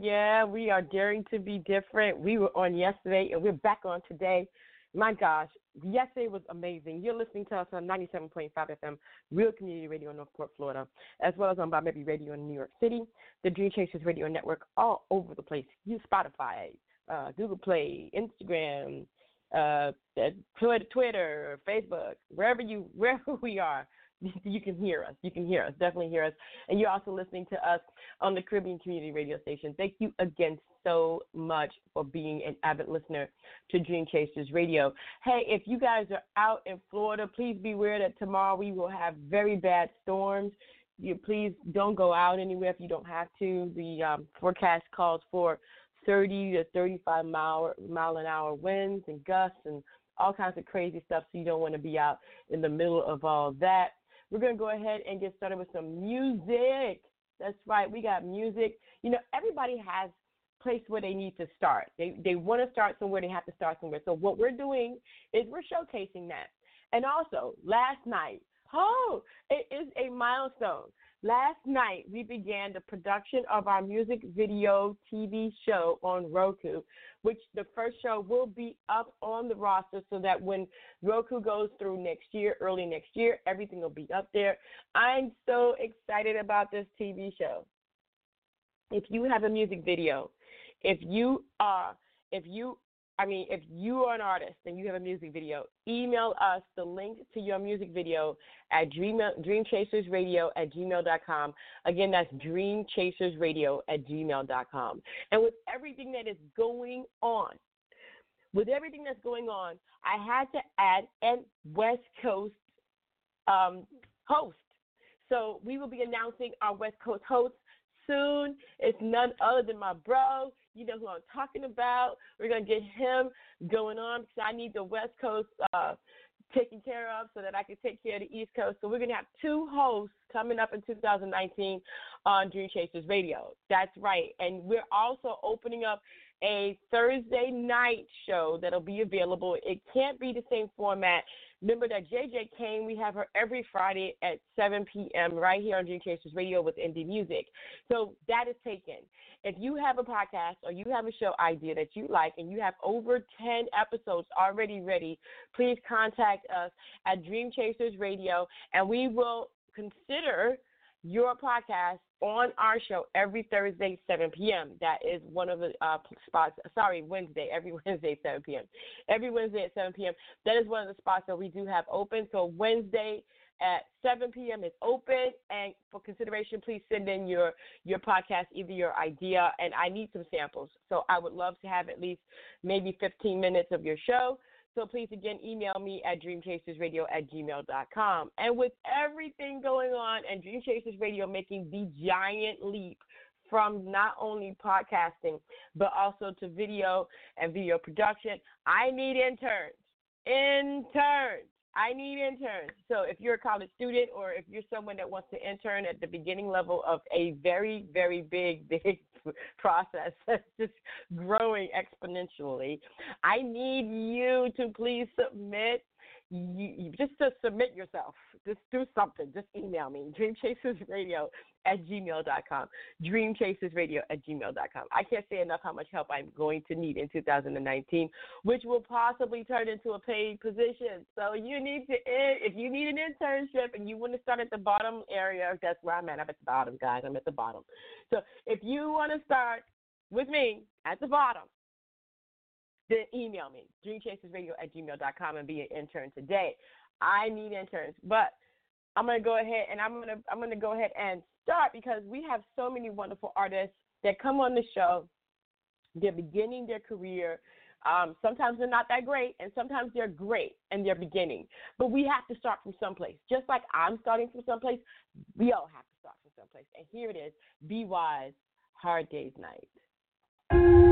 Yeah, we are daring to be different. We were on yesterday and we're back on today. My gosh, yesterday was amazing. You're listening to us on 97.5 FM, Real Community Radio in Northport, Florida, as well as on Bob Maybe Radio in New York City, the Dream Chasers Radio Network, all over the place. Use Spotify, uh, Google Play, Instagram, uh, Twitter, Twitter, Facebook, wherever you wherever we are. you can hear us. You can hear us. Definitely hear us. And you're also listening to us on the Caribbean Community Radio Station. Thank you again so much for being an avid listener to Dream Chasers Radio. Hey, if you guys are out in Florida, please be aware that tomorrow we will have very bad storms. You please don't go out anywhere if you don't have to. The um, forecast calls for 30 to 35 mile mile an hour winds and gusts and all kinds of crazy stuff. So you don't want to be out in the middle of all that. We're going to go ahead and get started with some music. That's right, we got music. You know, everybody has place where they need to start. They they want to start somewhere, they have to start somewhere. So what we're doing is we're showcasing that. And also, last night, oh, it is a milestone. Last night, we began the production of our music video TV show on Roku, which the first show will be up on the roster so that when Roku goes through next year, early next year, everything will be up there. I'm so excited about this TV show. If you have a music video, if you are, if you I mean, if you are an artist and you have a music video, email us the link to your music video at dream, dreamchasersradio at gmail.com. Again, that's dreamchasersradio at gmail.com. And with everything that is going on, with everything that's going on, I had to add a West Coast um, host. So we will be announcing our West Coast host soon. It's none other than my bro. You know who I'm talking about. We're gonna get him going on because I need the West Coast uh, taken care of so that I can take care of the East Coast. So we're gonna have two hosts coming up in 2019 on Dream Chasers Radio. That's right, and we're also opening up a Thursday night show that'll be available. It can't be the same format Remember that JJ Kane, we have her every Friday at 7 p.m. right here on Dream Chasers Radio with indie music. So that is taken. If you have a podcast or you have a show idea that you like and you have over 10 episodes already ready, please contact us at Dream Chasers Radio and we will consider your podcast on our show every Thursday, 7 p.m. That is one of the uh, spots. Sorry, Wednesday, every Wednesday, 7 p.m. Every Wednesday at 7 p.m. That is one of the spots that we do have open. So Wednesday at 7 p.m. is open, and for consideration, please send in your your podcast, either your idea, and I need some samples. So I would love to have at least maybe 15 minutes of your show so please again email me at dreamchasersradio at gmail.com. And with everything going on and Dream Chasers Radio making the giant leap from not only podcasting but also to video and video production, I need interns. Interns. I need interns. So if you're a college student or if you're someone that wants to intern at the beginning level of a very, very big, big process that's just growing exponentially, I need you to please submit you, you, just to submit yourself. Just do something. Just email me, dreamchasersradio at gmail.com. Dreamchasersradio at gmail.com. I can't say enough how much help I'm going to need in 2019, which will possibly turn into a paid position. So you need to, eh, if you need an internship and you want to start at the bottom area, that's where I'm at. I'm at the bottom, guys. I'm at the bottom. So if you want to start with me at the bottom, then email me, dreamchasersradio at gmail.com and be an intern today. I need interns. But I'm gonna go ahead and I'm gonna I'm gonna go ahead and start because we have so many wonderful artists that come on the show. They're beginning their career. Um, sometimes they're not that great, and sometimes they're great and they're beginning. But we have to start from someplace. Just like I'm starting from someplace, we all have to start from someplace. And here it is Bee Wize, Hard Day's Night.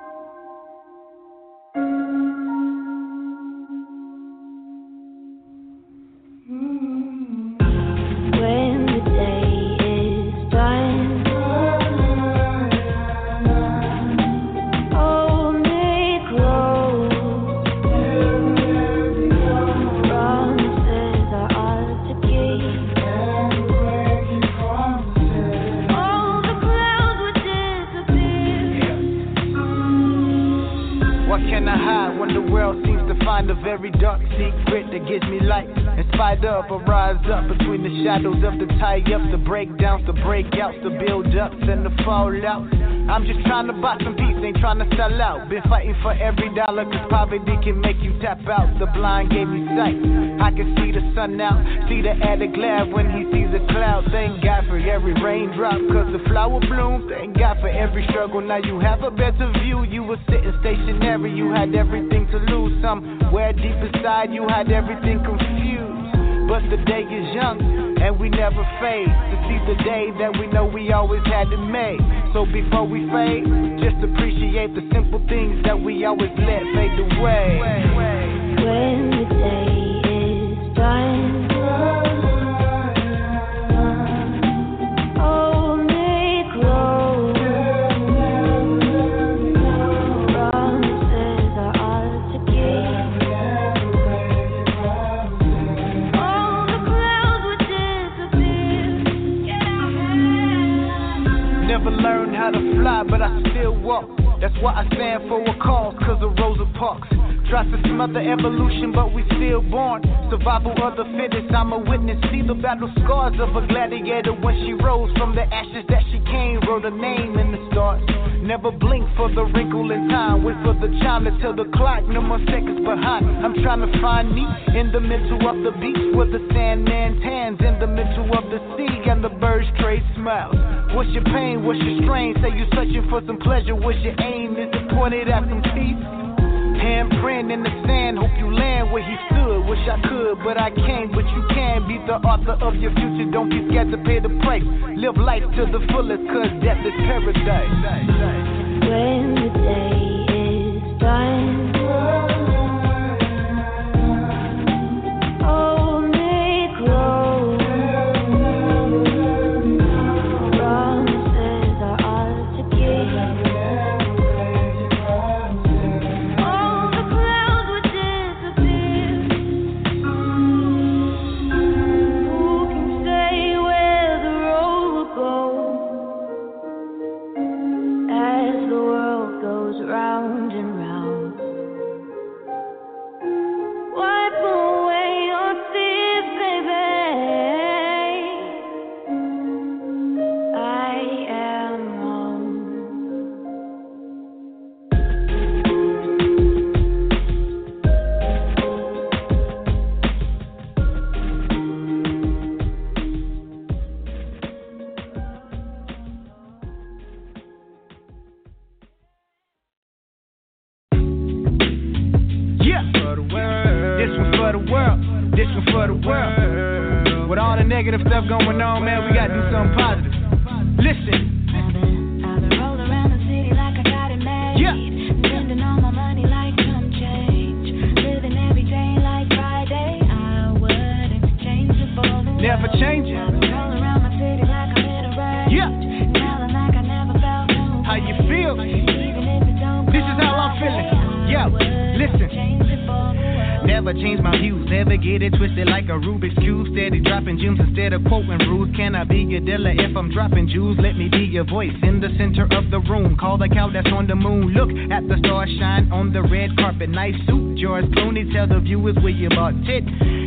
very dark secret that gives me light. In spite of, I rise up between the shadows of the tie ups, the breakdowns, the breakouts, the build ups, and the fallouts. I'm just trying to buy some peace, ain't trying to sell out. Been fighting for every dollar, cause poverty can make you tap out. The blind gave me sight. I can see the sun now, see the addict laugh when he sees a cloud. Thank God for every raindrop, cause the flower blooms. Thank God for every struggle, now you have a better view. You were sitting stationary, you had everything to lose. Somewhere deep inside you had everything confused. But the day is young, and we never fade to see the day that we know we always had to made. So before we fade, just appreciate the simple things that we always let fade away. When the day is done. Why I stand for a cause, cause of Rosa Parks. Tries to smother evolution, but we still born. Survival of the fittest, I'm a witness. See the battle scars of a gladiator when she rose from the ashes that she came. Wrote a name in the stars. Never blink for the wrinkle in time. Wait for the chime to tell the clock, no more seconds behind. I'm trying to find me in the middle of the beach where the sandman tans. In the middle of the sea and the birds trade smiles. What's your pain? What's your strain? Say you're searching for some pleasure. What's your aim? Is it pointed at some peace? Handprint in the sand, hope you land where he stood. Wish I could, but I can't. But you can be the author of your future. Don't be scared to pay the price. Live life to the fullest, cause death is paradise. When the day is done. cow that's on the moon. Look at the stars shine on the red carpet. Nice suit, George Clooney. Tell the viewers where you bought tit.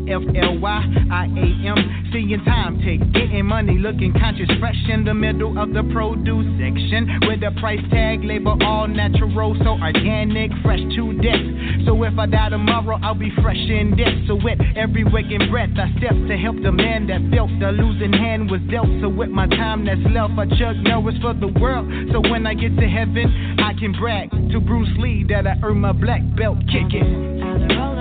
F L Y I A M. Seeing time tick, getting money, looking conscious, fresh in the middle of the produce section. With a price tag, label all natural, so organic, fresh to death. So if I die tomorrow, I'll be fresh in death. So with every waking breath, I step to help the man that felt the losing hand was dealt. So with my time that's left, I chug know it's for the world. So when I get to heaven, I can brag to Bruce Lee that I earned my black belt kicking.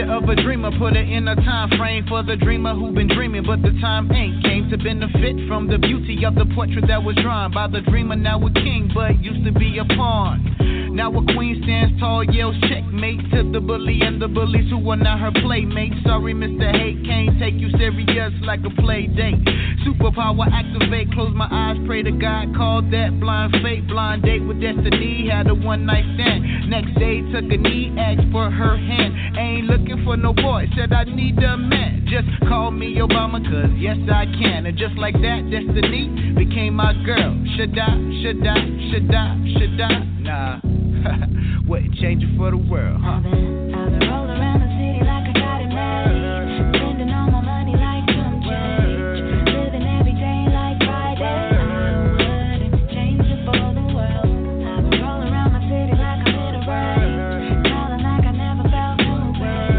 Picture of a dreamer, put it in a time frame for the dreamer who been dreaming, but the time ain't came to benefit from the beauty of the portrait that was drawn by the dreamer. Now a king, but used to be a pawn. Now a queen stands tall, yells checkmate to the bully and the bullies who are not her playmates. Sorry, Mr. Hate, can't take you serious like a play date. Superpower activate, close my eyes, pray to God, call that blind fate, blind date with destiny. Had a one night stand. Next day, took a knee, asked for her hand. Ain't looking for no boy, said I need a man. Just call me Obama, cause yes I can. And just like that, destiny became my girl. Should I, should I, should I, should I? Nah, wouldn't change it for the world, huh? I've been, I've been rolling around the city like I got it made. Spending all my money like some change. Living every day like Friday. I wouldn't change it for the world. I've been rolling around my city like I'm in a rage. Like I never felt no way.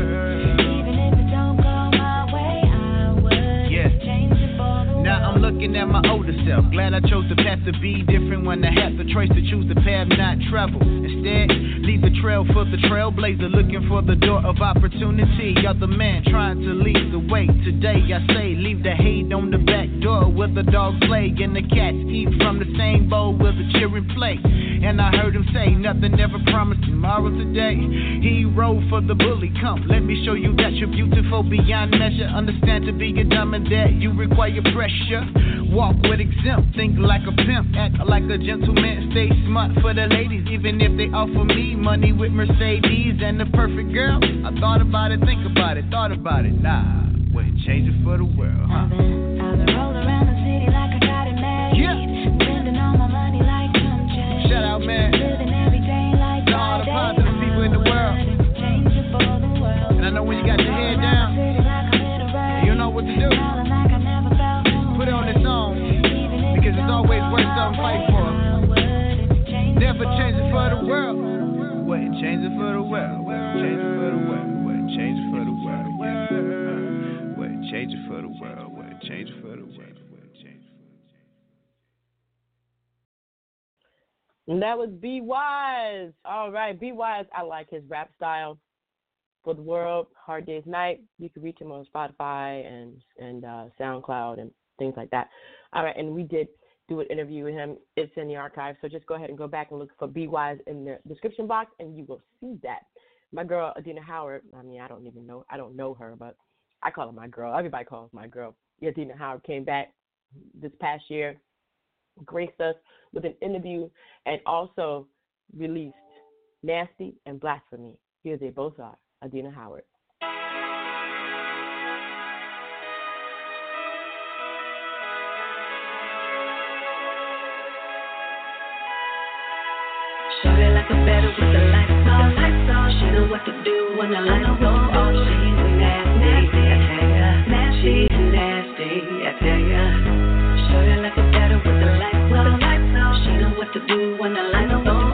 Even if it don't go my way, I wouldn't change it for the world. Now I'm looking at my older self. Glad I chose the path to be different when I had the choice to choose the path not travel. Instead, leave the trail for the trailblazer, looking for the door of opportunity. Other man trying to lead the way. Today I say, leave the hate on the back door where the dogs play and the cats eat from the same bowl where the children play. And I heard him say, nothing ever promised tomorrow today. He rode for the bully. Come, let me show you that you're beautiful beyond measure. Understand to be a diamond that you require pressure. Walk with exempt, think like a pimp, act like a gentleman, stay smart for the ladies, even if they offer me money with Mercedes and the perfect girl. I thought about it, think about it, thought about it, nah, wouldn't change it for the world, huh? I've been, I've been rolling around Never change it for the world. Wouldn't change it for the world. Change it for the world. Wouldn't change it for the world. Wouldn't change it for the world. Wouldn't change it for the world. And that was Bee Wize. All right, Bee Wize. I like his rap style. For the world, Hard Day's Night. You can reach him on Spotify and and uh, SoundCloud and things like that. All right, and we did do an interview with him. It's in the archive, so just go ahead and go back and look for Bee Wize in the description box, and you will see that. My girl Adina Howard. I mean, I don't even know. I don't know her, but I call her my girl. Everybody calls my girl. Adina Howard came back this past year, graced us with an interview, and also released Nasty and Blasphemy. Here they both are. Adina Howard. Do when the light'll go she's nasty, I tell ya she's nasty, I tell ya Show her like a better with the lights on, She know what to do when the light'll go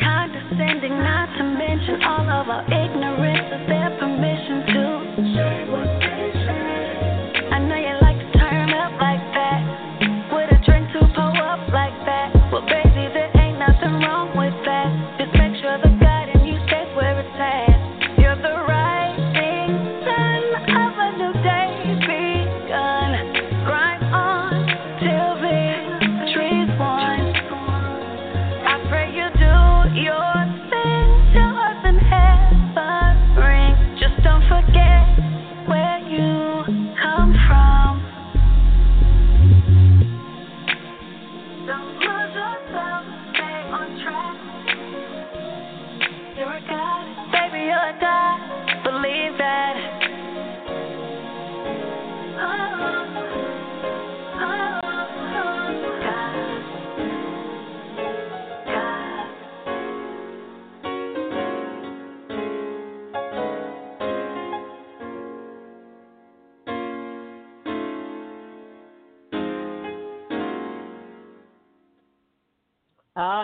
condescending, not to mention all of our ignorance.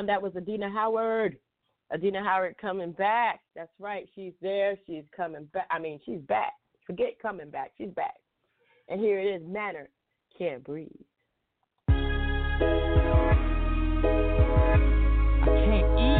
That was Adina Howard. Adina Howard coming back. That's right. She's there. She's coming back. I mean, she's back. Forget coming back. She's back. And here it is. Manner can't breathe. I can't eat.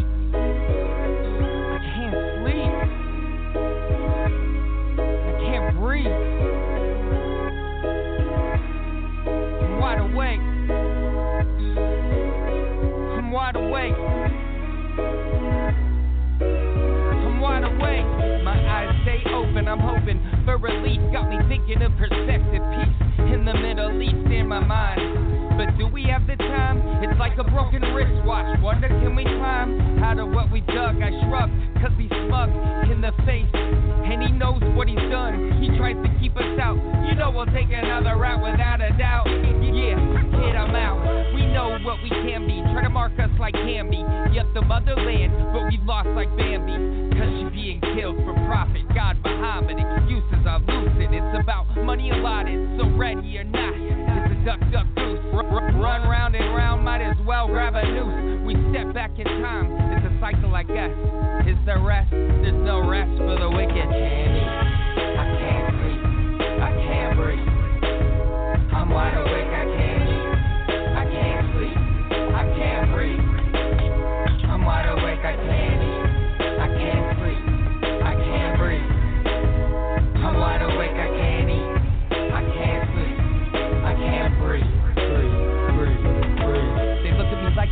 I'm hoping for relief. Got me thinking of perspective, peace in the Middle East in my mind. But do we have the time? It's like a broken wristwatch. Wonder can we climb out of what we dug? I shrug, cause he's smug in the face. And he knows what he's done. He tries to keep us out. You know we'll take another route without a doubt. Yeah, kid, I'm out. We know what we can be. Try to mark us like Camby. Yep, the motherland, but we lost like Bambi. Cause she being killed for profit. God, Muhammad, excuses are lucid. It's about money allotted, so ready or not. It's a duck, duck, goose. R- r- run round and round, might as well grab a noose. We step back in time. It's a cycle, I guess. Is there rest? There's no rest for the wicked. I can't eat. I can't sleep. I can't breathe. I'm wide awake. I can't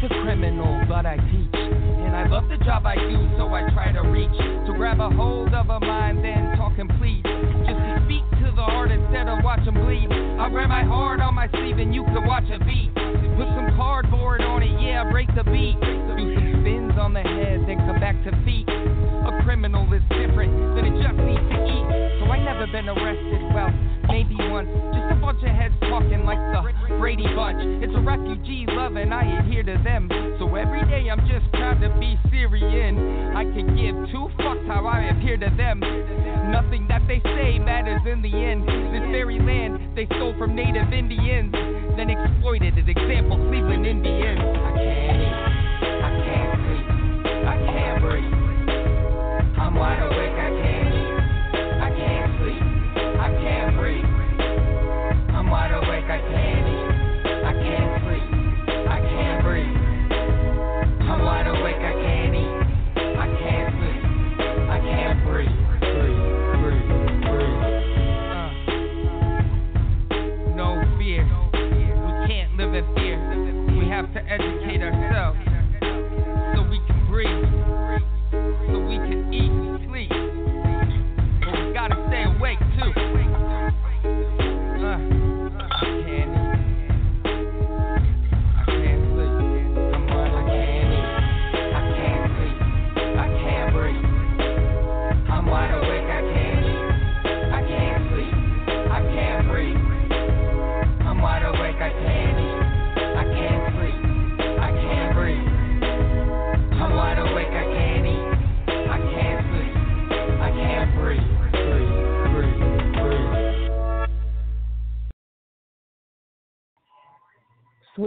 a criminal, but I teach. And I love the job I do, so I try to reach. To grab a hold of a mind, then talk and plead. Just to speak to the heart instead of watch 'em bleed. I wear my heart on my sleeve, and you can watch a beat. Put some cardboard on it, yeah, break the beat. Do some spins on the head, then come back to feet. A criminal is different than it just needs to eat. So I never been arrested, well, maybe once. Just a bunch of heads talking like the Brady Bunch. It's a refugee love and I adhere to them. So every day I'm just proud to be Syrian. I can give two fucks how I appear to them. Nothing that they say matters in the end. This very land they stole from native Indians, then exploited as example Cleveland Indians. I can't eat, I can't sleep, I can't breathe. I'm wide awake, I can't wide awake, I can't eat, I can't sleep, I can't breathe. I'm wide awake, I can't eat, I can't sleep, I can't breathe. No fear, we can't live in fear. We have to educate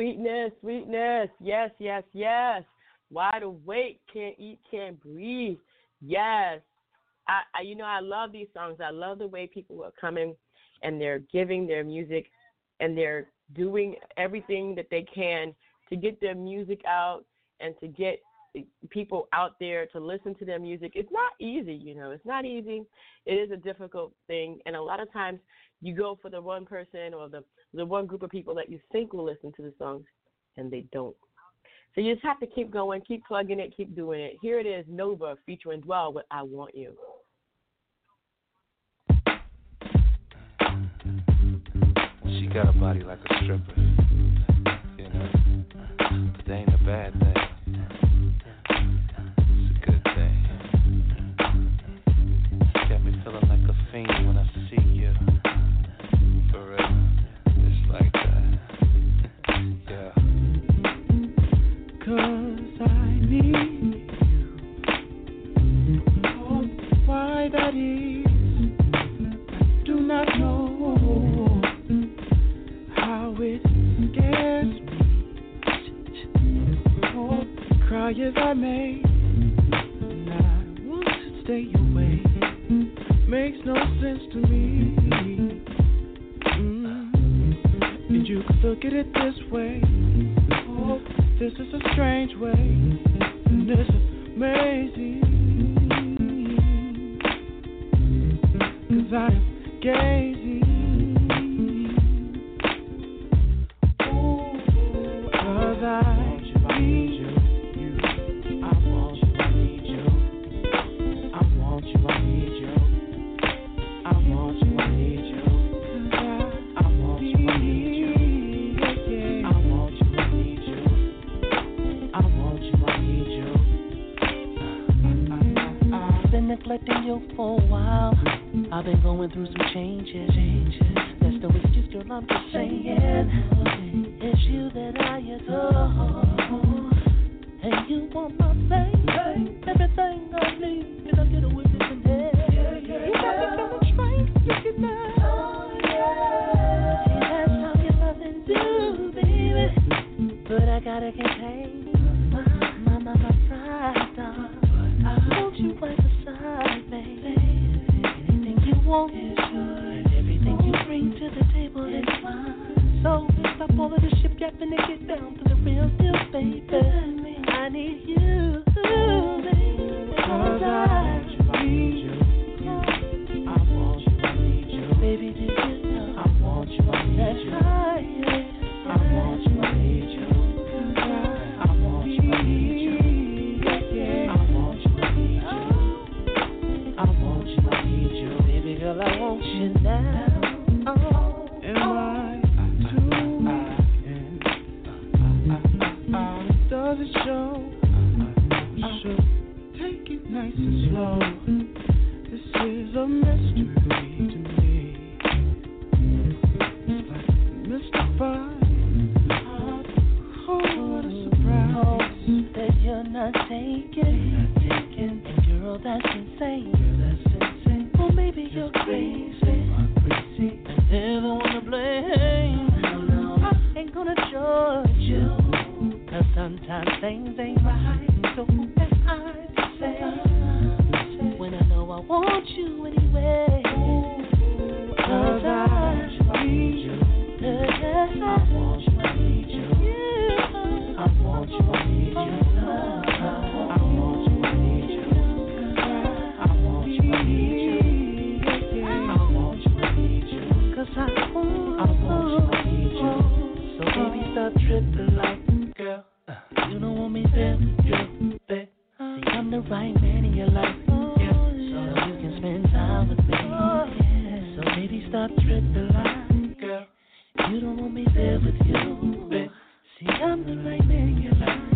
Sweetness, sweetness. Yes, yes, yes. Wide awake, can't eat, can't breathe. Yes. I, I you know, I love these songs. I love the way people are coming and they're giving their music and they're doing everything that they can to get their music out and to get people out there to listen to their music. It's not easy, you know. It's not easy. It is a difficult thing and a lot of times you go for the one person or the the one group of people that you think will listen to the songs and they don't. So you just have to keep going, keep plugging it, keep doing it. Here it is, Nova featuring Dwell with I Want You. She got a body like a stripper. You know, but that ain't a bad thing. Cry as I may. And I want to stay away. Makes no sense to me. Mm. And you could look at it this way. Oh, this is a strange way. And is amazing. Cause I am gazing. Neglecting you for a while. I've been going through some changes. That's no excuse, girl. I'm just saying. It's you that I adore. And you want my thing, everything I need. Can I get a witness in here? You got me feeling strange, look at that. See, that's how your loving do, baby. But I gotta contain my, my, my, pride, dog. I want you right ship and get down to the real deal, baby. Like. You don't want me there with you. See, I'm the right man in your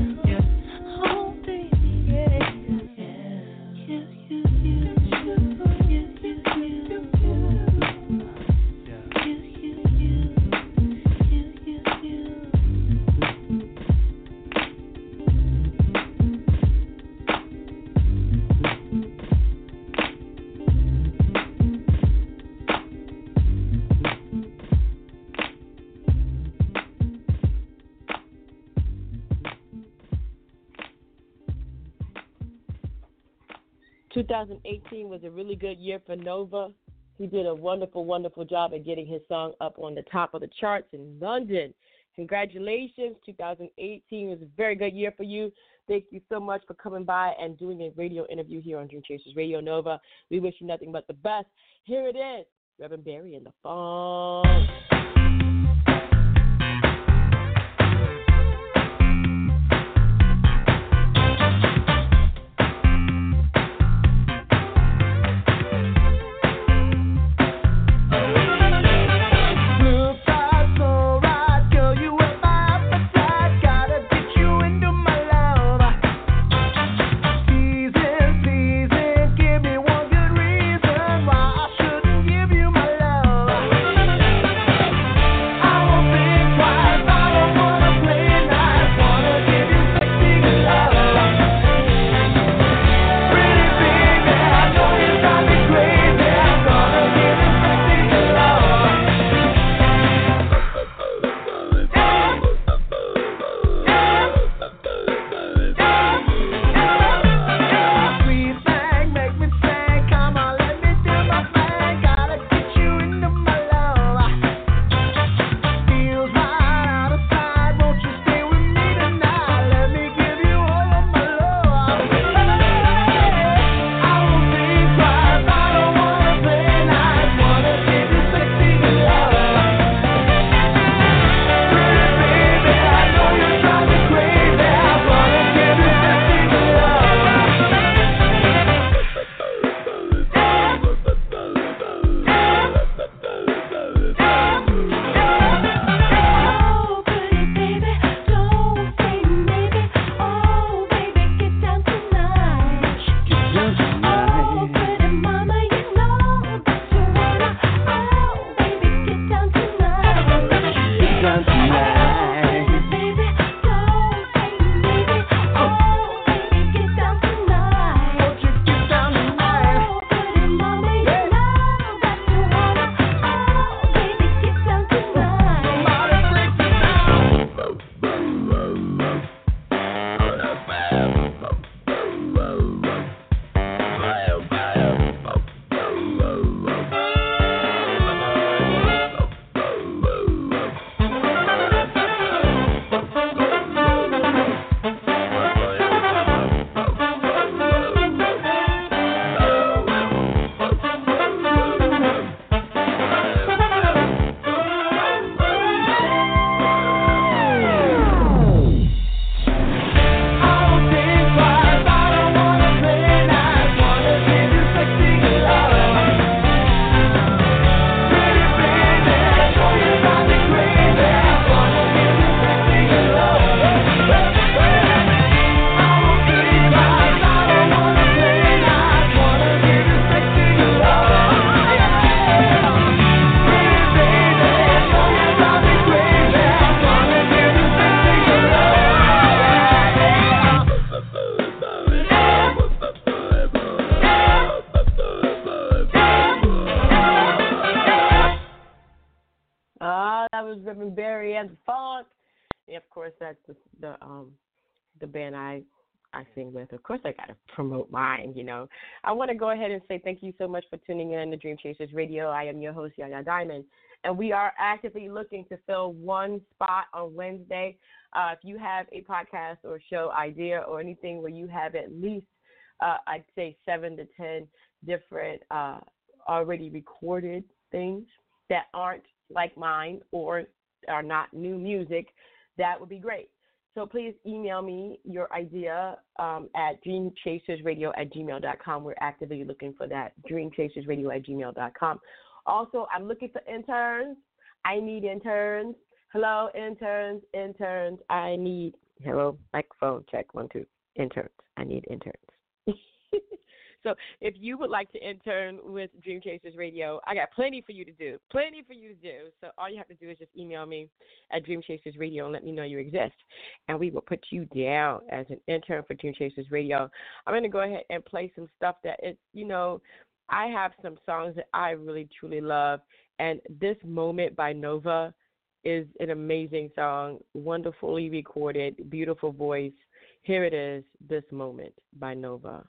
2018 was a really good year for Nova. He did a wonderful, wonderful job at getting his song up on the top of the charts in London. Congratulations. 2018 was a very good year for you. Thank you so much for coming by and doing a radio interview here on Dream Chasers Radio Nova. We wish you nothing but the best. Here it is, Reverend Barry and the Funk. To go ahead and say thank you so much for tuning in to Dream Chasers Radio. I am your host Yaya Diamond, and we are actively looking to fill one spot on Wednesday. Uh, if you have a podcast or show idea or anything where you have at least, uh, I'd say seven to ten different uh, already recorded things that aren't like mine or are not new music, that would be great. So please email me your idea um, at dreamchasersradio at gmail.com. We're actively looking for that, dreamchasersradio at gmail.com. Also, I'm looking for interns. I need interns. Hello, interns, interns. I need, hello, microphone check, one, two, interns. I need interns. So if you would like to intern with Dream Chasers Radio, I got plenty for you to do. Plenty for you to do. So all you have to do is just email me at Dream Chasers Radio and let me know you exist. And we will put you down as an intern for Dream Chasers Radio. I'm going to go ahead and play some stuff that it's, you know, I have some songs that I really truly love. And This Moment by Nova is an amazing song, wonderfully recorded, beautiful voice. Here it is, This Moment by Nova.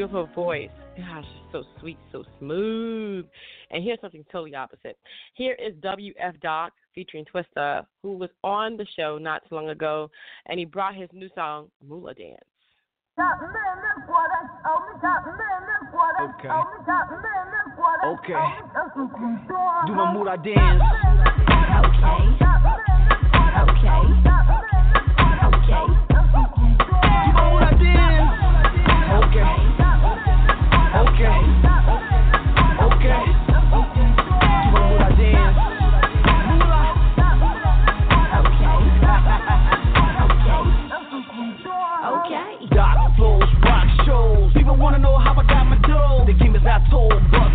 beautiful voice. Gosh, so sweet, so smooth. And here's something totally opposite. Here is WF Doc featuring Twista, who was on the show not too long ago, and he brought his new song, Mula Dance. Okay. Okay. Do my mula dance. Okay. Okay. I told you.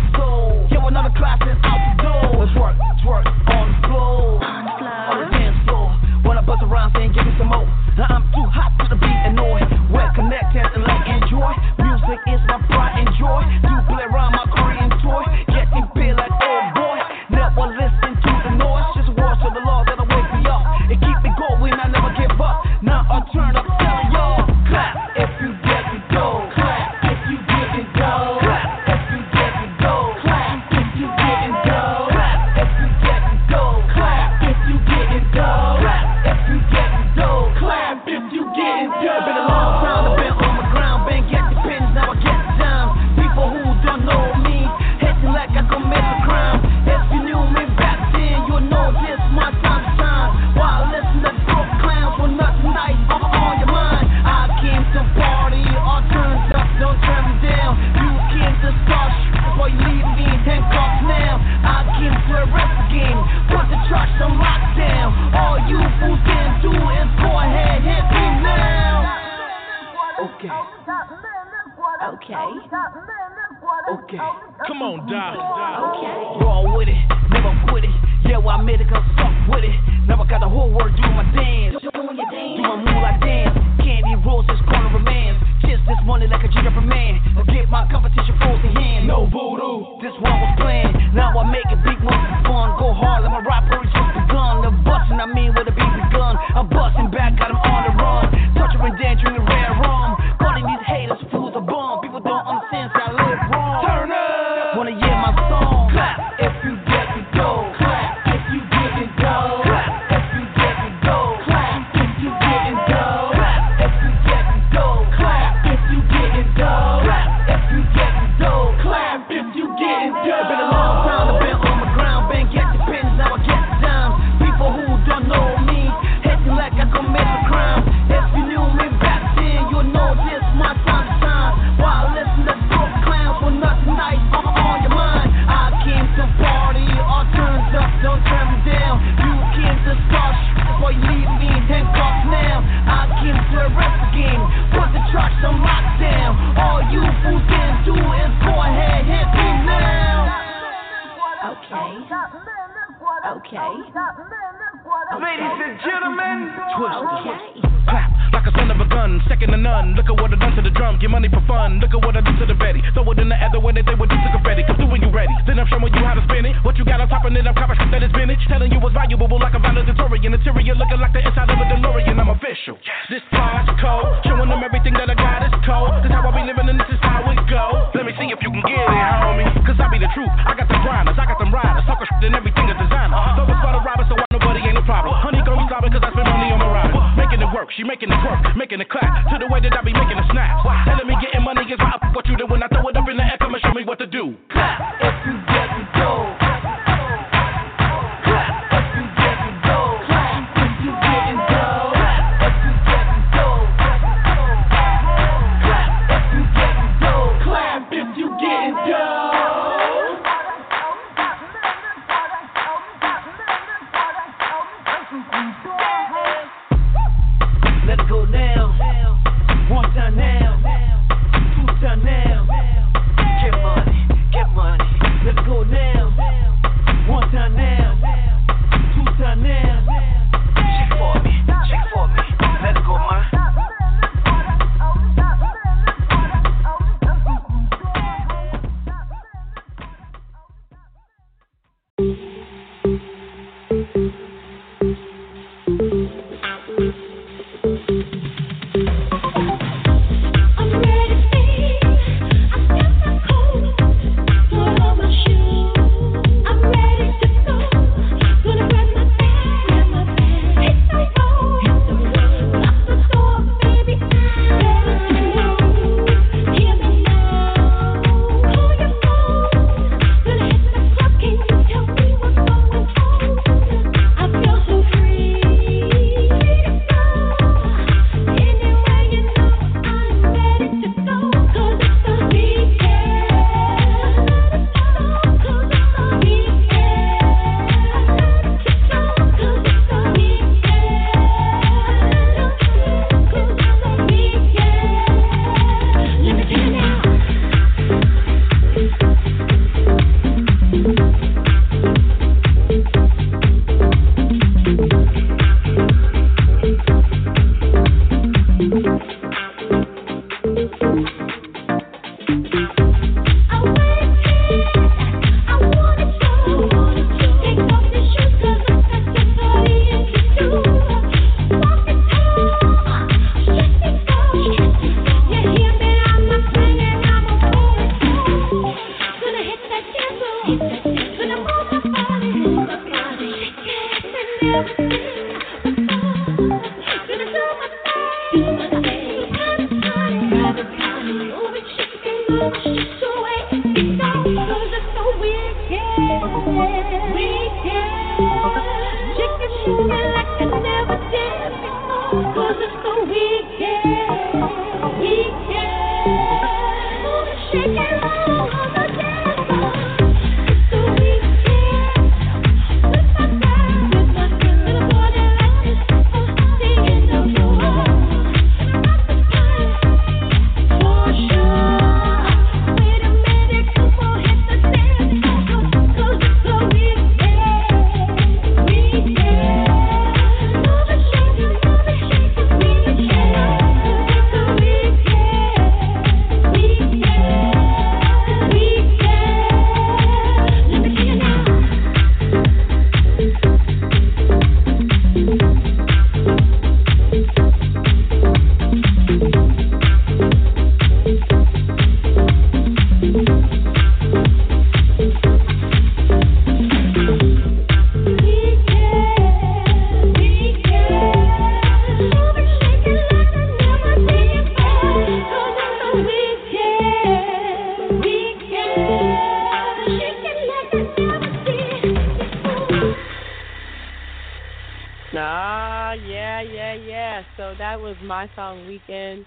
weekend.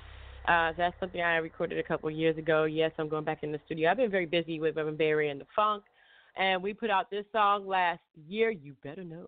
Uh, that's something I recorded a couple years ago. Yes, I'm going back in the studio. I've been very busy with Reverend Barry and the Funk, and we put out this song last year. You better know.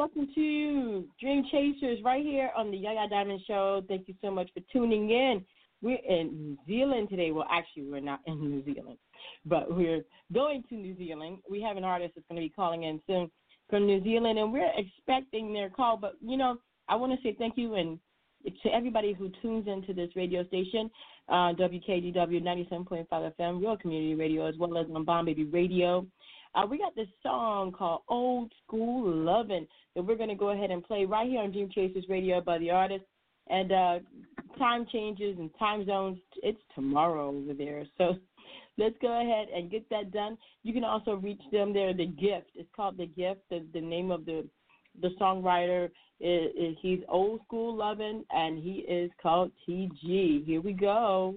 Welcome to Dream Chasers right here on the Yaya Diamond Show. Thank you so much for tuning in. We're in New Zealand today. Well, actually, we're not in New Zealand, but we're going to New Zealand. We have an artist that's going to be calling in soon from New Zealand, and we're expecting their call. But, you know, I want to say thank you and to everybody who tunes into this radio station, uh, WKDW 97.5 FM, Real Community Radio, as well as on Baby Radio. Uh, we got this song called Old School Lovin' that we're going to go ahead and play right here on Dream Chasers Radio by the artist. And uh, time changes and time zones, it's tomorrow over there. So let's go ahead and get that done. You can also reach them there. The Gift. It's called The Gift. The, the name of the the songwriter is, is he's old school loving and he is called TG. Here we go.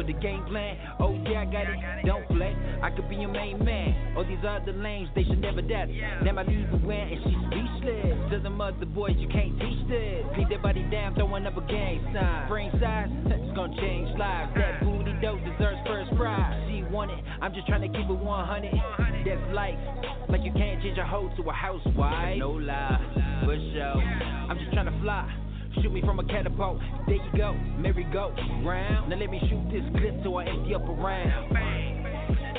With the game plan. Oh yeah, I got it. Don't flex. I could be your main man. All these other lanes, they should never dance. Now my her where and she's speechless. To them other boys, you can't teach this. Beat their body down, throwing up a gang sign. Brain size, it's gonna change lives. That booty dope deserves first prize. She want it, I'm just trying to keep it 100. That's life. Like you can't change a hoe to a housewife. No lie, for sure. I'm just trying to fly. Shoot me from a catapult. There you go, merry go round. Now let me shoot this clip till I empty up around. Damn,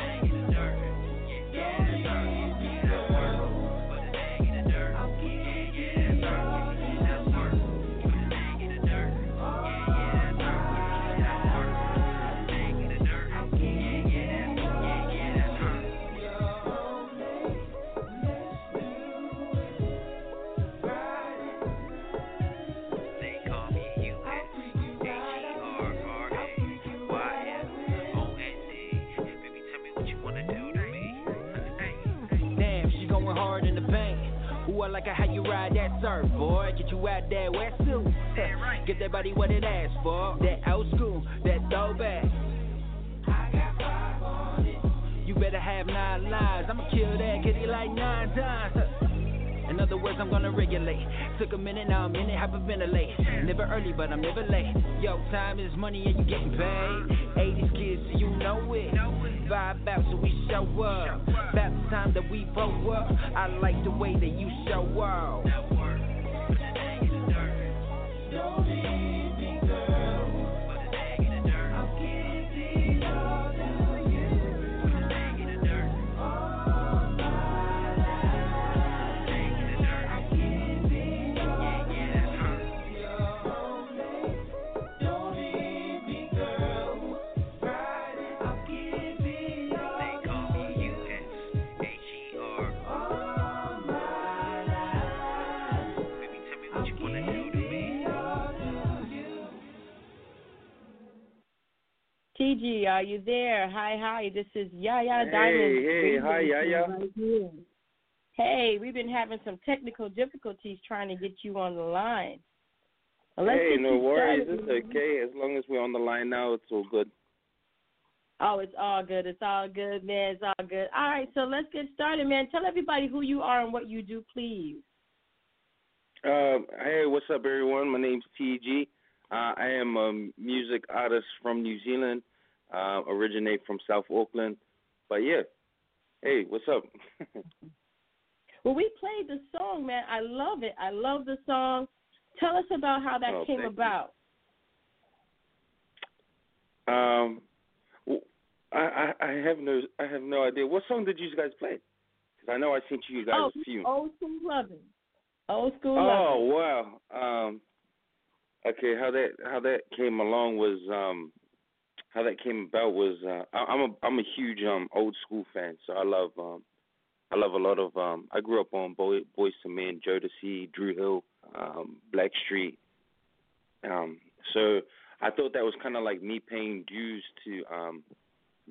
Ooh, I like how you ride that surf, boy. Get you out that wetsuit. Get that body what it asks for. That old school, that throwback. You better have nine lives. I'ma kill that kitty like nine times. In other words, I'm gonna regulate. Took a minute, now I'm in it, hyperventilate. Never early, but I'm never late. Yo, time is money and you getting paid. 80s kids, so you know it. Vibe out, so we show up. About time that we vote up. I like the way that you show up. TG, are you there? Hi, hi. This is Yaya Hey, Diamond. hey, hi, Yaya. right. Hey, we've been having some technical difficulties trying to get you on the line. Well, hey, no worries. started, It's okay. As long as we're on the line now, it's all good. Oh, it's all good. It's all good, man. It's all good. All right, so let's get started, man. Tell everybody who you are and what you do, please. Um, hey, what's up, everyone? My name's TG. Uh, I am a music artist from New Zealand. Uh, originate from South Auckland. But yeah, hey, what's up? Well, we played the song, man. I love it. I love the song. Tell us about how that Oh, came thank you. about. um, I, I I have no I have no idea. What song did you guys play? 'Cause I know I sent you guys oh, a few. old school loving. Old school Oh loving. wow. Um okay, how that how that came along was um how that came about was uh I, I'm a I'm a huge um old school fan, so I love um I love a lot of um I grew up on Boy Boyz II Men, Jodeci, Dru Hill, um, Blackstreet. Um so I thought that was kind of like me paying dues to um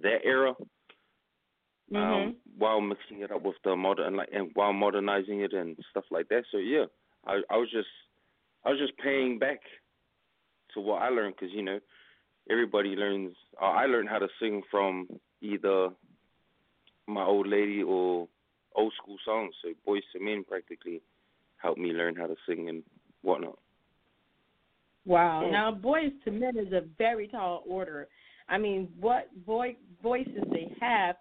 that era. Um, while mixing it up with the modern like and while modernizing it and stuff like that. So yeah, I I was just I was just paying back to what I learned because you know everybody learns. Uh, I learned how to sing from either my old lady or old school songs. So Boyz II Men practically helped me learn how to sing and whatnot. Wow. Yeah. Now, Boyz II Men is a very tall order. I mean, what voice voices they have,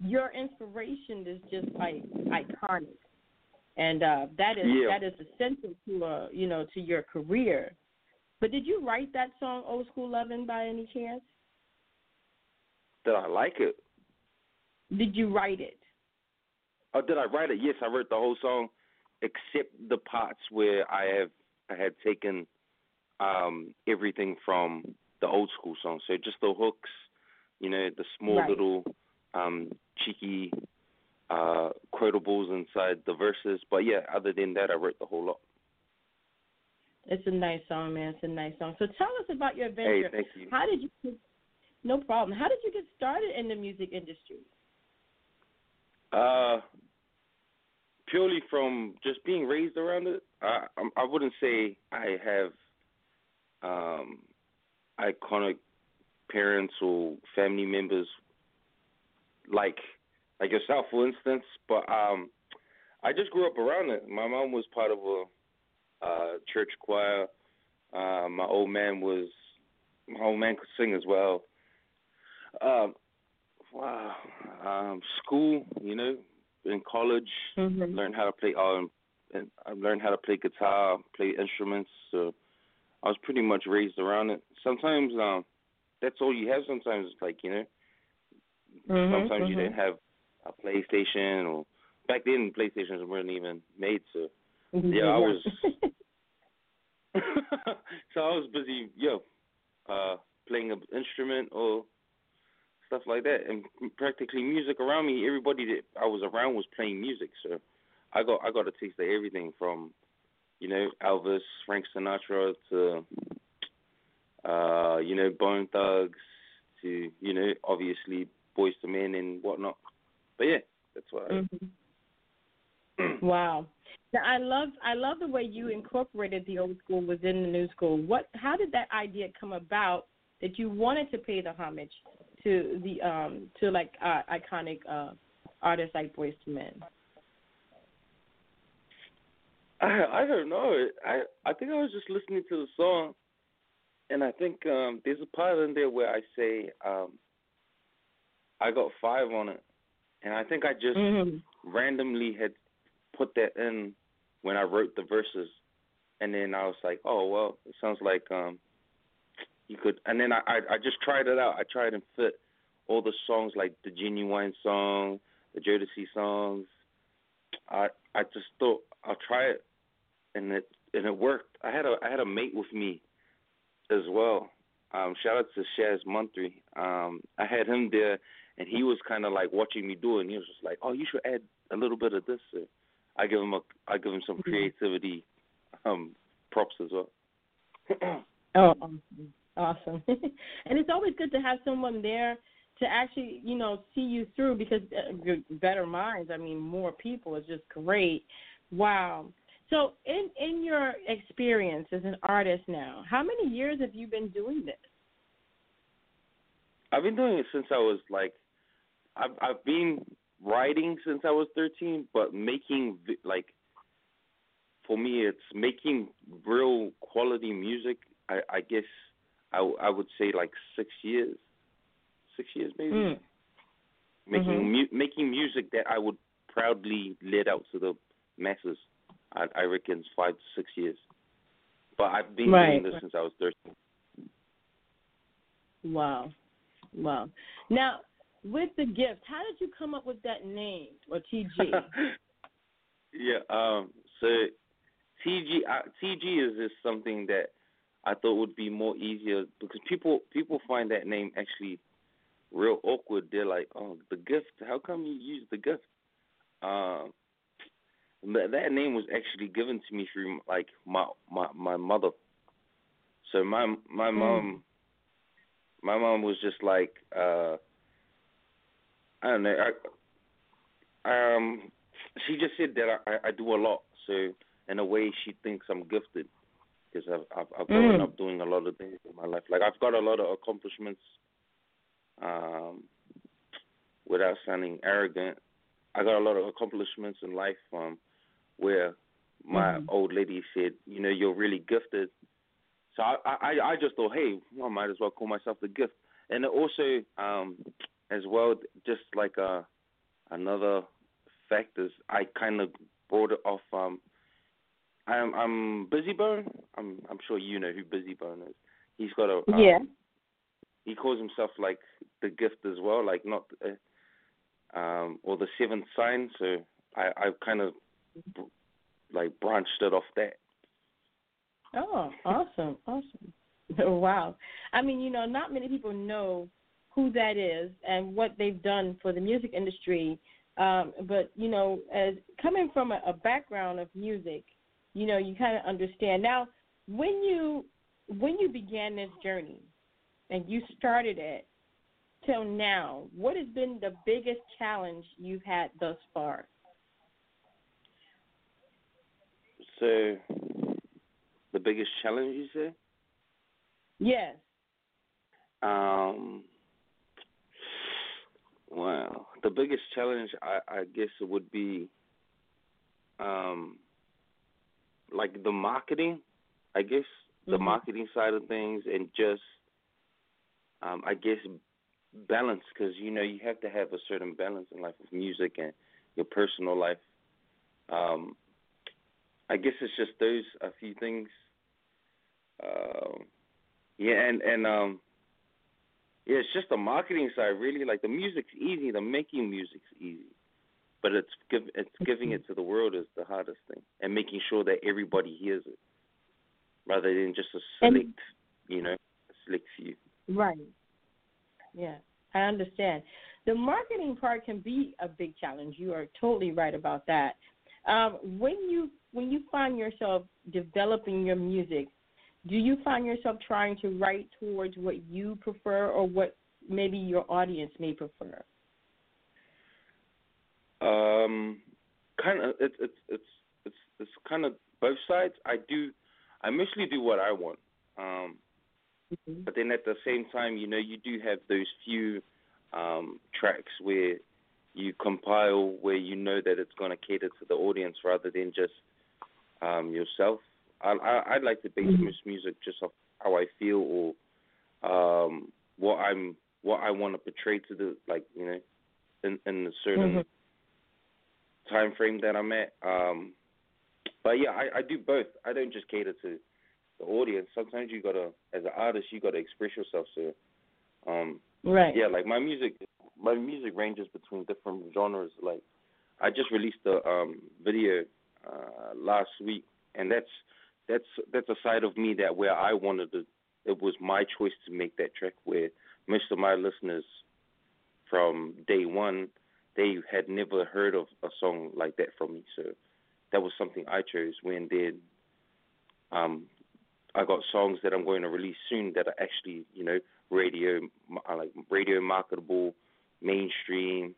your inspiration is just like iconic, and uh, that is Yeah. that is essential to uh you know to your career. But did you write that song "Old School Lovin'" by any chance? Did I like it? Did you write it? Oh, did I write it? Yes, I wrote the whole song, except the parts where I have I had taken um everything from the old school song. So just the hooks, you know, the small Right. little um cheeky uh quotables inside the verses. But yeah, other than that I wrote the whole lot. It's a nice song, man. It's a nice song. So tell us about your adventure. Hey, thank you. How did you? No problem. How did you get started in the music industry? Uh, purely from just being raised around it. I I wouldn't say I have um iconic parents or family members like like yourself, for instance. But um, I just grew up around it. My mom was part of a uh church choir. Uh, my old man was my old man could sing as well. Um, wow. Um, school, you know, in college, Mhm. learned how to play um and I learned how to play guitar, play instruments. So I was pretty much raised around it. Sometimes um that's all you have sometimes it's like, you know. Mhm, sometimes you mhm. didn't have a PlayStation or back then PlayStations weren't even made so yeah, I was so I was busy, yo, uh, playing an instrument or stuff like that, and practically music around me. Everybody that I was around was playing music, so I got I got a taste of everything from, you know, Elvis, Frank Sinatra to, uh, you know, Bone Thugs to, you know, obviously Boyz II Men and whatnot. But yeah, that's what. I, Mhm. wow. I love I love the way you incorporated the old school within the new school. What how did that idea come about that you wanted to pay the homage to the um to like uh, iconic uh artists like Boyz II Men? I I don't know. I I think I was just listening to the song, and I think um there's a part in there where I say um I got five on it, and I think I just Mhm. randomly had put that in when I wrote the verses, and then I was like, oh well, it sounds like um you could, and then I I, I just tried it out. I tried and fit all the songs like the Ginuwine song, the Jodeci songs. I I just thought I'll try it, and it and it worked. I had a I had a mate with me as well. Um, shout out to Shaz Munthry. Um, I had him there, and he was kind of like watching me do it, and he was just like, "Oh, you should add a little bit of this." So I give him a I give him some creativity um, props as well. Oh, awesome. and it's always good to have someone there to actually, you know, see you through because uh, better minds. I mean, more people is just great. Wow. So, in in your experience as an artist now, how many years have you been doing this? I've been doing it since I was like, I've I've been writing since I was 13, but making like, for me, it's making real quality music. I I guess I I would say like six years, six years maybe. Mm. Making Mhm. mu- making music that I would proudly let out to the masses. I I reckon it's five to six years. But I've been Right. doing this since I was 13. Wow. Wow. Now, with the gift, how did you come up with that name or TG? yeah. Um. So TG uh, TG is just something that I thought would be more easier because people people find that name actually real awkward. They're like, oh, the gift. How come you use the gift? Um. That, that name was actually given to me through like my my my mother. So my my Mm. mom my mom was just like, uh, I don't know. I, um, she just said that I, I do a lot. So in a way, she thinks I'm gifted because I've I've, I've grown Mm. up doing a lot of things in my life. Like I've got a lot of accomplishments. Um, without sounding arrogant, I got a lot of accomplishments in life. Um, where my Mhm. old lady said, you know, you're really gifted. So I, I, I just thought, hey, I might as well call myself the gift. And it also, um, as well, just like uh, another fact is, I kind of brought it off. Um, I'm, I'm Bizzy Bone. I'm, I'm sure you know who Bizzy Bone is. He's got a, um, Yeah. He calls himself like the gift as well, like not, uh, um, or the seventh sign. So I, I kind of like branched it off that. Oh, awesome, awesome. wow. I mean, you know, not many people know who that is and what they've done for the music industry. Um, but you know, as coming from a, a background of music, you know, you kind of understand. Now, when you when you began this journey and you started it till now, what has been the biggest challenge you've had thus far? So, the biggest challenge you say? Yes. Um. Wow, the biggest challenge I, I guess it would be, um, like the marketing. I guess the Mhm. marketing side of things, and just, um, I guess balance because you know you have to have a certain balance in life with music and your personal life. Um, I guess it's just those a few things. Um, yeah, and and um, yeah, it's just the marketing side really. Like the music's easy, the making music's easy, but it's give it's giving it to the world is the hardest thing, and making sure that everybody hears it, rather than just a And- select, you know, a select few. Right. Yeah, I understand. The marketing part can be a big challenge. You are totally right about that. Um, when you when you find yourself developing your music, do you find yourself trying to write towards what you prefer or what maybe your audience may prefer? Um, kind of. It's it's it's it's it's kind of both sides. I do. I mostly do what I want. Um, but then at the same time, you know, you do have those few um tracks where you compile where you know that it's going to cater to the audience rather than just um yourself. I, I I'd like to base most music just off how I feel or um what I'm what I want to portray to the like you know in in a certain Mhm. time frame that I'm at. Um, but yeah, I, I do both. I don't just cater to the audience. Sometimes you gotta, as an artist, you gotta express yourself. So, um, Right. yeah, like my music, my music ranges between different genres. Like, I just released a um video uh last week, and that's that's that's a side of me that where I wanted to. It was my choice to make that track. Where most of my listeners, from day one, they had never heard of a song like that from me. So that was something I chose. When then, um, I got songs that I'm going to release soon that are actually, you know, radio, uh, like radio marketable, mainstream.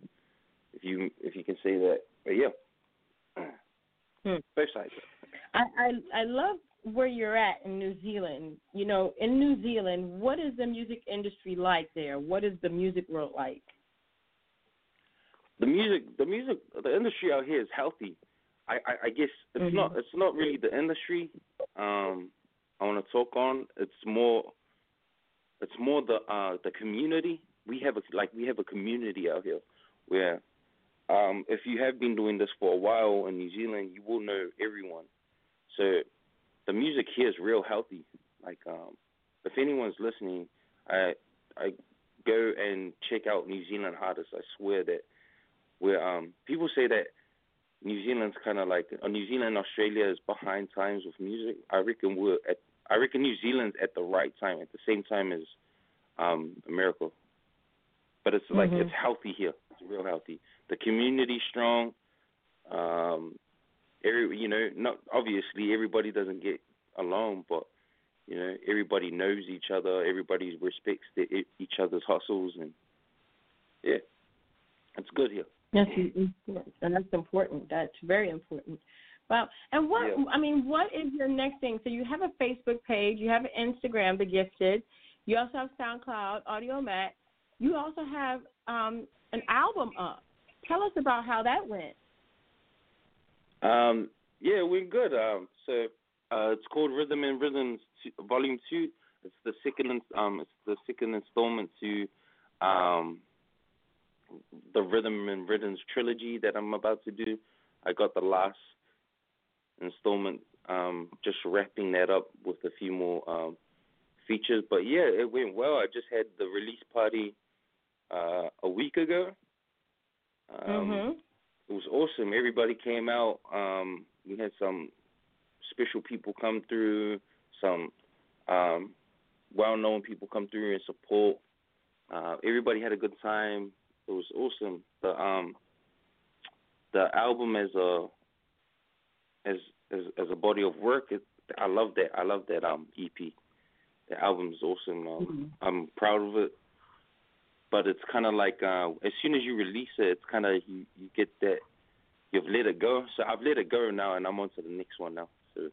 If you if you can say that, but yeah, Hmm. both sides. I, I I love where you're at in New Zealand. You know, in New Zealand, what is the music industry like there? What is the music world like? the music the music the industry out here is healthy. I I, I guess it's Mhm. not it's not really the industry um I want to talk on. It's more it's more the uh the community. We have a like we have a community out here where um if you have been doing this for a while in New Zealand, you will know everyone. So the music here is real healthy. Like um if anyone's listening, I I go and check out New Zealand artists. I swear that where um people say that New Zealand's kind of like uh, New Zealand Australia is behind times with music. I reckon we're at I reckon New Zealand's at the right time at the same time as um America. But it's like Mhm. it's healthy here. It's real healthy. The community's strong. Um every you know, not obviously everybody doesn't get along, but You know, everybody knows each other. Everybody respects the, each other's hustles, and yeah, it's good here. Yes, and that's important. That's very important. Wow. And what Yeah. I mean, what is your next thing? So you have a Facebook page, you have an Instagram, The Gifted. You also have SoundCloud, Audiomack. You also have um, an album up. Tell us about how that went. Um, yeah, we're good. Um, so uh, it's called Rhythm and Rhythms Volume Two. It's the second, um, it's the second installment to um, the Rhythm and Rhythms trilogy that I'm about to do. I got the last installment, um, just wrapping that up with a few more um, features. But yeah, it went well. I just had the release party uh, a week ago. Um, mhm. It was awesome. Everybody came out. Um, we had some special people come through, some um, well-known people come through and support. Uh, everybody had a good time. It was awesome. The um, the album as a as as as a body of work, it, I love that. I love that um EP. The album is awesome. Um, I'm proud of it. But it's kind of like uh, as soon as you release it, it's kind of you you get that you've let it go. So I've let it go now, and I'm on to the next one now. So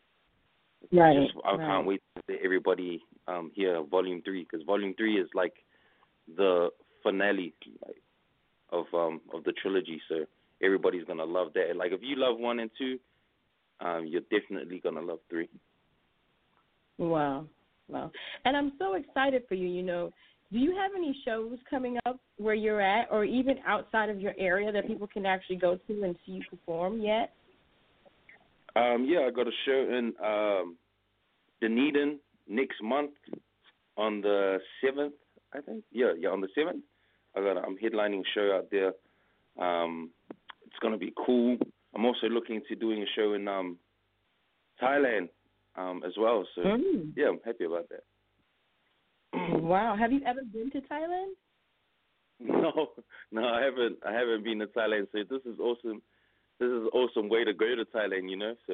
Right, just, I right. can't wait to let everybody um hear Volume Three because Volume Three is like the finale like, of um of the trilogy. So everybody's gonna love that. Like if you love one and two, um you're definitely gonna love three. Wow. Wow. And I'm so excited for you, you know. Do you have any shows coming up where you're at or even outside of your area that people can actually go to and see you perform yet? Um, yeah, I got a show in um, Dunedin next month on the seventh, I think. Yeah, yeah, on the seventh. I got. I'm headlining a show out there. Um, it's gonna be cool. I'm also looking into doing a show in um, Thailand um, as well. So Mm. yeah, I'm happy about that. Wow. Have you ever been to Thailand? No, no, I haven't. I haven't been to Thailand. So this is awesome. This is an awesome way to go to Thailand. You know, so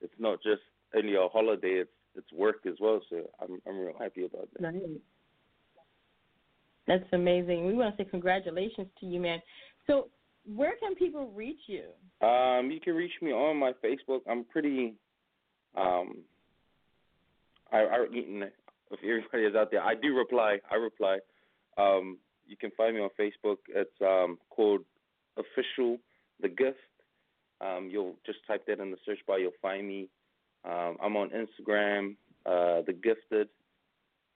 it's not just only a holiday. It's it's work as well. So I'm I'm real happy about that. Nice. That's amazing. We want to say congratulations to you, man. So, where can people reach you? Um, you can reach me on my Facebook. I'm pretty. Um, I, I if everybody is out there, I do reply. I reply. Um, you can find me on Facebook. It's um called official the gift. Um, you'll just type that in the search bar. You'll find me. Um, I'm on Instagram. Uh, the gifted.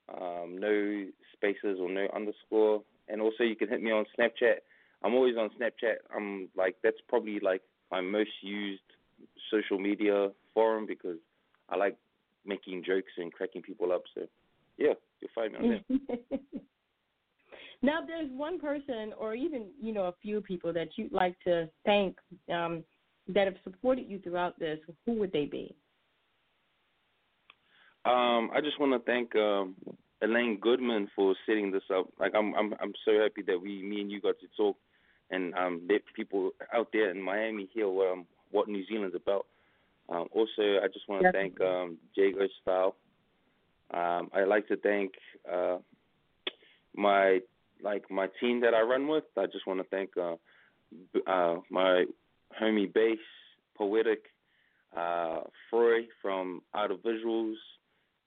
Um, no spaces or no underscore. And also you can hit me on Snapchat. I'm always on Snapchat. I'm like that's probably like my most used social media forum because I like making jokes and cracking people up. So yeah, you'll find me on there. now, if there's one person or even you know a few people that you'd like to thank um, that have supported you throughout this, who would they be? Um, I just want to thank um, Elaine Goodman for setting this up. Like I'm, I'm, I'm so happy that we, me and you, got to talk and um, let people out there in Miami hear what um, what New Zealand's about. Um, also, I just want to thank um, Jago Style. Um, I like to thank uh, my like my team that I run with. I just want to thank uh, uh, my homie Bass, Poetic, uh, from Out of Visuals,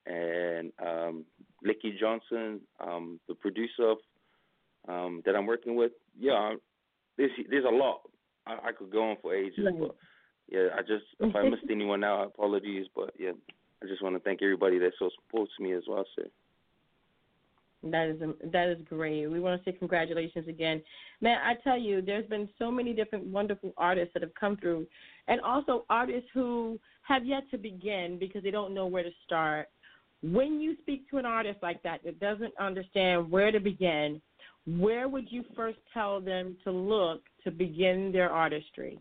and um, Licky Johnson, um, the producer um, that I'm working with. Yeah, there's there's a lot. I, I could go on for ages, but yeah, I just if I missed anyone out, apologies. But yeah, I just want to thank everybody that so supports me as well. So That is that is great. We want to say congratulations again, man. I tell you, there's been so many different wonderful artists that have come through, and also artists who have yet to begin because they don't know where to start. When you speak to an artist like that that doesn't understand where to begin, where would you first tell them to look to begin their artistry?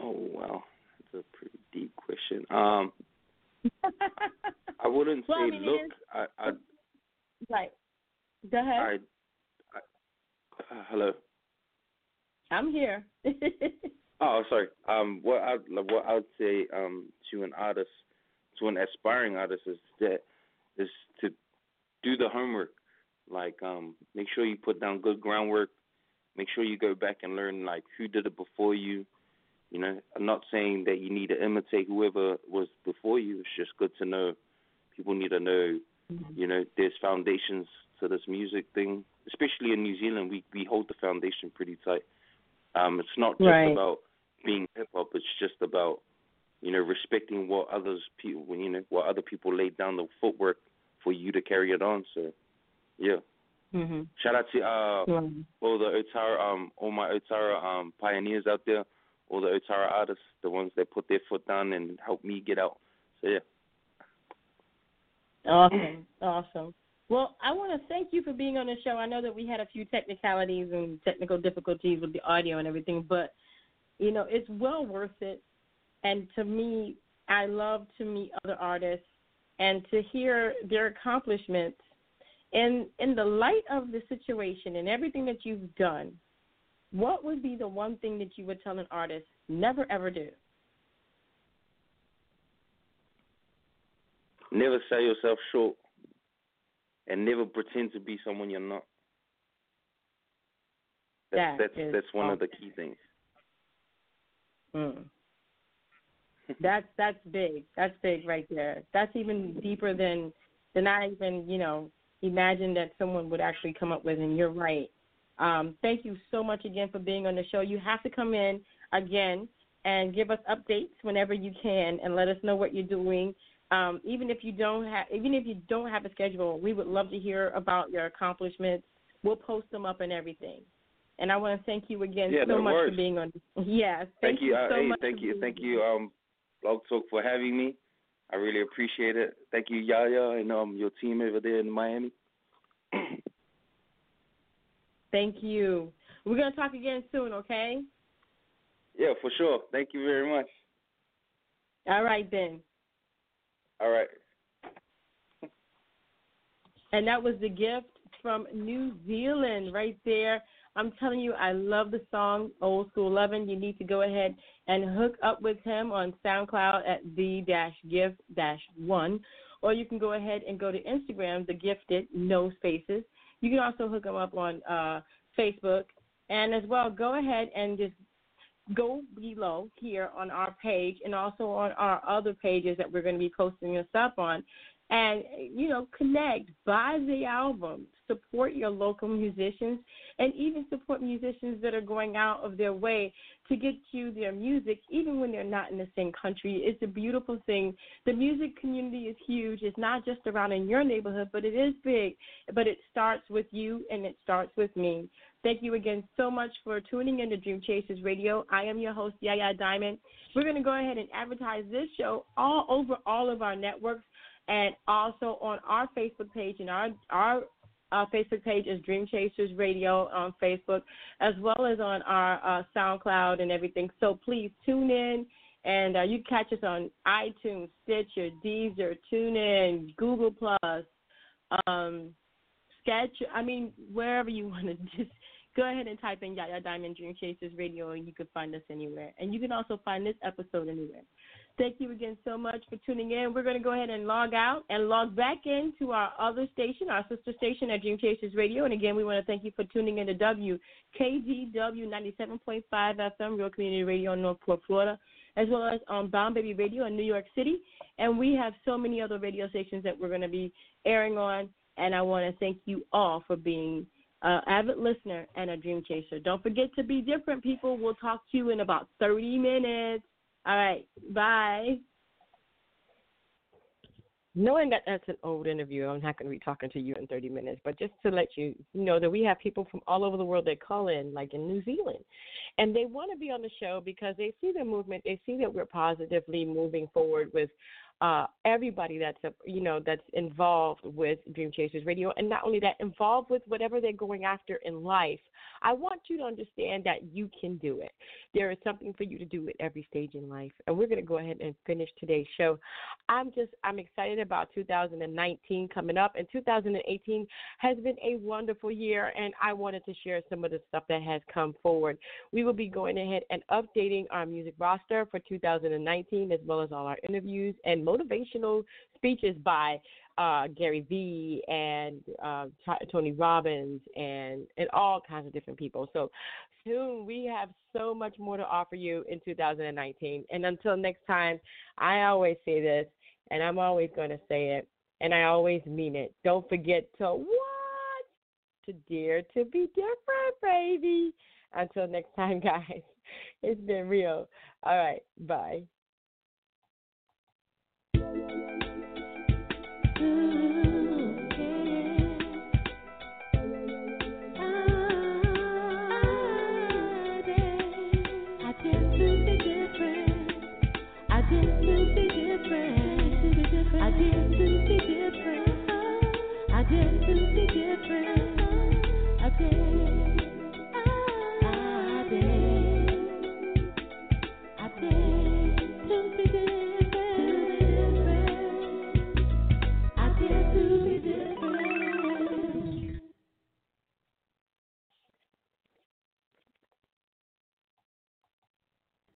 Oh wow, that's a pretty deep question. Um, I wouldn't Well, I say mean, look. is- I I Right. Go ahead. I, I uh, hello. I'm here. Oh, sorry. Um, what I what I would say um to an artist to an aspiring artist is that is to do the homework. Like um, make sure you put down good groundwork. Make sure you go back and learn like who did it before you. You know, I'm not saying that you need to imitate whoever was before you. It's just good to know. People need to know. You know, there's foundations to this music thing, especially in New Zealand. We we hold the foundation pretty tight. Um, it's not just Right. about being hip hop. It's just about you know respecting what others people you know what other people laid down the footwork for you to carry it on. So yeah. Mhm. Shout out to uh Mhm. all the Otara um all my Otara um pioneers out there, all the Otara artists, the ones that put their foot down and helped me get out. So yeah. Awesome, awesome. Well, I want to thank you for being on the show. I know that we had a few technicalities and technical difficulties with the audio and everything, but you know it's well worth it. And to me, I love to meet other artists and to hear their accomplishments. And in the light of the situation and everything that you've done, what would be the one thing that you would tell an artist never ever do? Never sell yourself short and never pretend to be someone you're not. That's That that's is that's one of the key things. Mm. that's that's big. That's big right there. That's even deeper than than I even you know imagined that someone would actually come up with. And you're right. Um, thank you so much again for being on the show. You have to come in again and give us updates whenever you can, and let us know what you're doing. Um, even if you don't have, even if you don't have a schedule, we would love to hear about your accomplishments. We'll post them up and everything. And I want to thank you again Yeah, so no much worries. for being on. Yes, Thank, you. Uh, so hey, much thank you, thank you, um, Blog Talk for having me. I really appreciate it. Thank you, Yaya, and um your team over there in Miami. Thank you. We're gonna talk again soon, okay? Yeah, for sure. Thank you very much. All right then. All right. And that was the gift from New Zealand right there. I'm telling you, I love the song Old School Lovin'. You need to go ahead and hook up with him on SoundCloud at the dash gift dash one. Or you can go ahead and go to Instagram, the gifted, no spaces. You can also hook them up on uh, Facebook. And as well, go ahead and just go below here on our page and also on our other pages that we're going to be posting this up on and you know connect buy the album support your local musicians and even support musicians that are going out of their way to get you their music even when they're not in the same country it's a beautiful thing the music community is huge it's not just around in your neighborhood but it is big but it starts with you and it starts with me Thank you again so much for tuning in to Dream Chasers Radio. I am your host, Yaya Diamond. We're going to go ahead and advertise this show all over all of our networks and also on our Facebook page. And our, our uh, Facebook page is Dream Chasers Radio on Facebook, as well as on our uh, SoundCloud and everything. So please tune in. And uh, you catch us on iTunes, Stitcher, Deezer, TuneIn, Google Plus, um, Sketch. I mean, wherever you want to just go ahead and type in Yaya Diamond Dream Chasers Radio, and you can find us anywhere. And you can also find this episode anywhere. Thank you again so much for tuning in. We're going to go ahead and log out and log back into our other station, our sister station at Dream Chasers Radio. And again, we want to thank you for tuning in to WKGW 97.5 FM, Real Community Radio in Northport, Florida, as well as on Bound Baby Radio in New York City. And we have so many other radio stations that we're going to be airing on. And I want to thank you all for being an avid listener and a dream chaser. Don't forget to be different, people. We'll talk to you in about 30 minutes. All right. Bye. Knowing that that's an old interview, I'm not going to be talking to you in 30 minutes, but just to let you know that we have people from all over the world that call in, like in New Zealand, and they want to be on the show because they see the movement, they see that we're positively moving forward with uh, everybody that's a, you know that's involved with Dream Chasers Radio, and not only that, involved with whatever they're going after in life. I want you to understand that you can do it. There is something for you to do at every stage in life, and we're going to go ahead and finish today's show. I'm just I'm excited about 2019 coming up, and 2018 has been a wonderful year, and I wanted to share some of the stuff that has come forward. We will be going ahead and updating our music roster for 2019 as well as all our interviews and motivational speeches by uh, Gary Vee and uh, Tony Robbins and and all kinds of different people. So soon we have so much more to offer you in 2019. And until next time, I always say this, and I'm always going to say it, and I always mean it. Don't forget to what? To dare to be different, baby. Until next time, guys. It's been real. All right. Bye. Mm-hmm.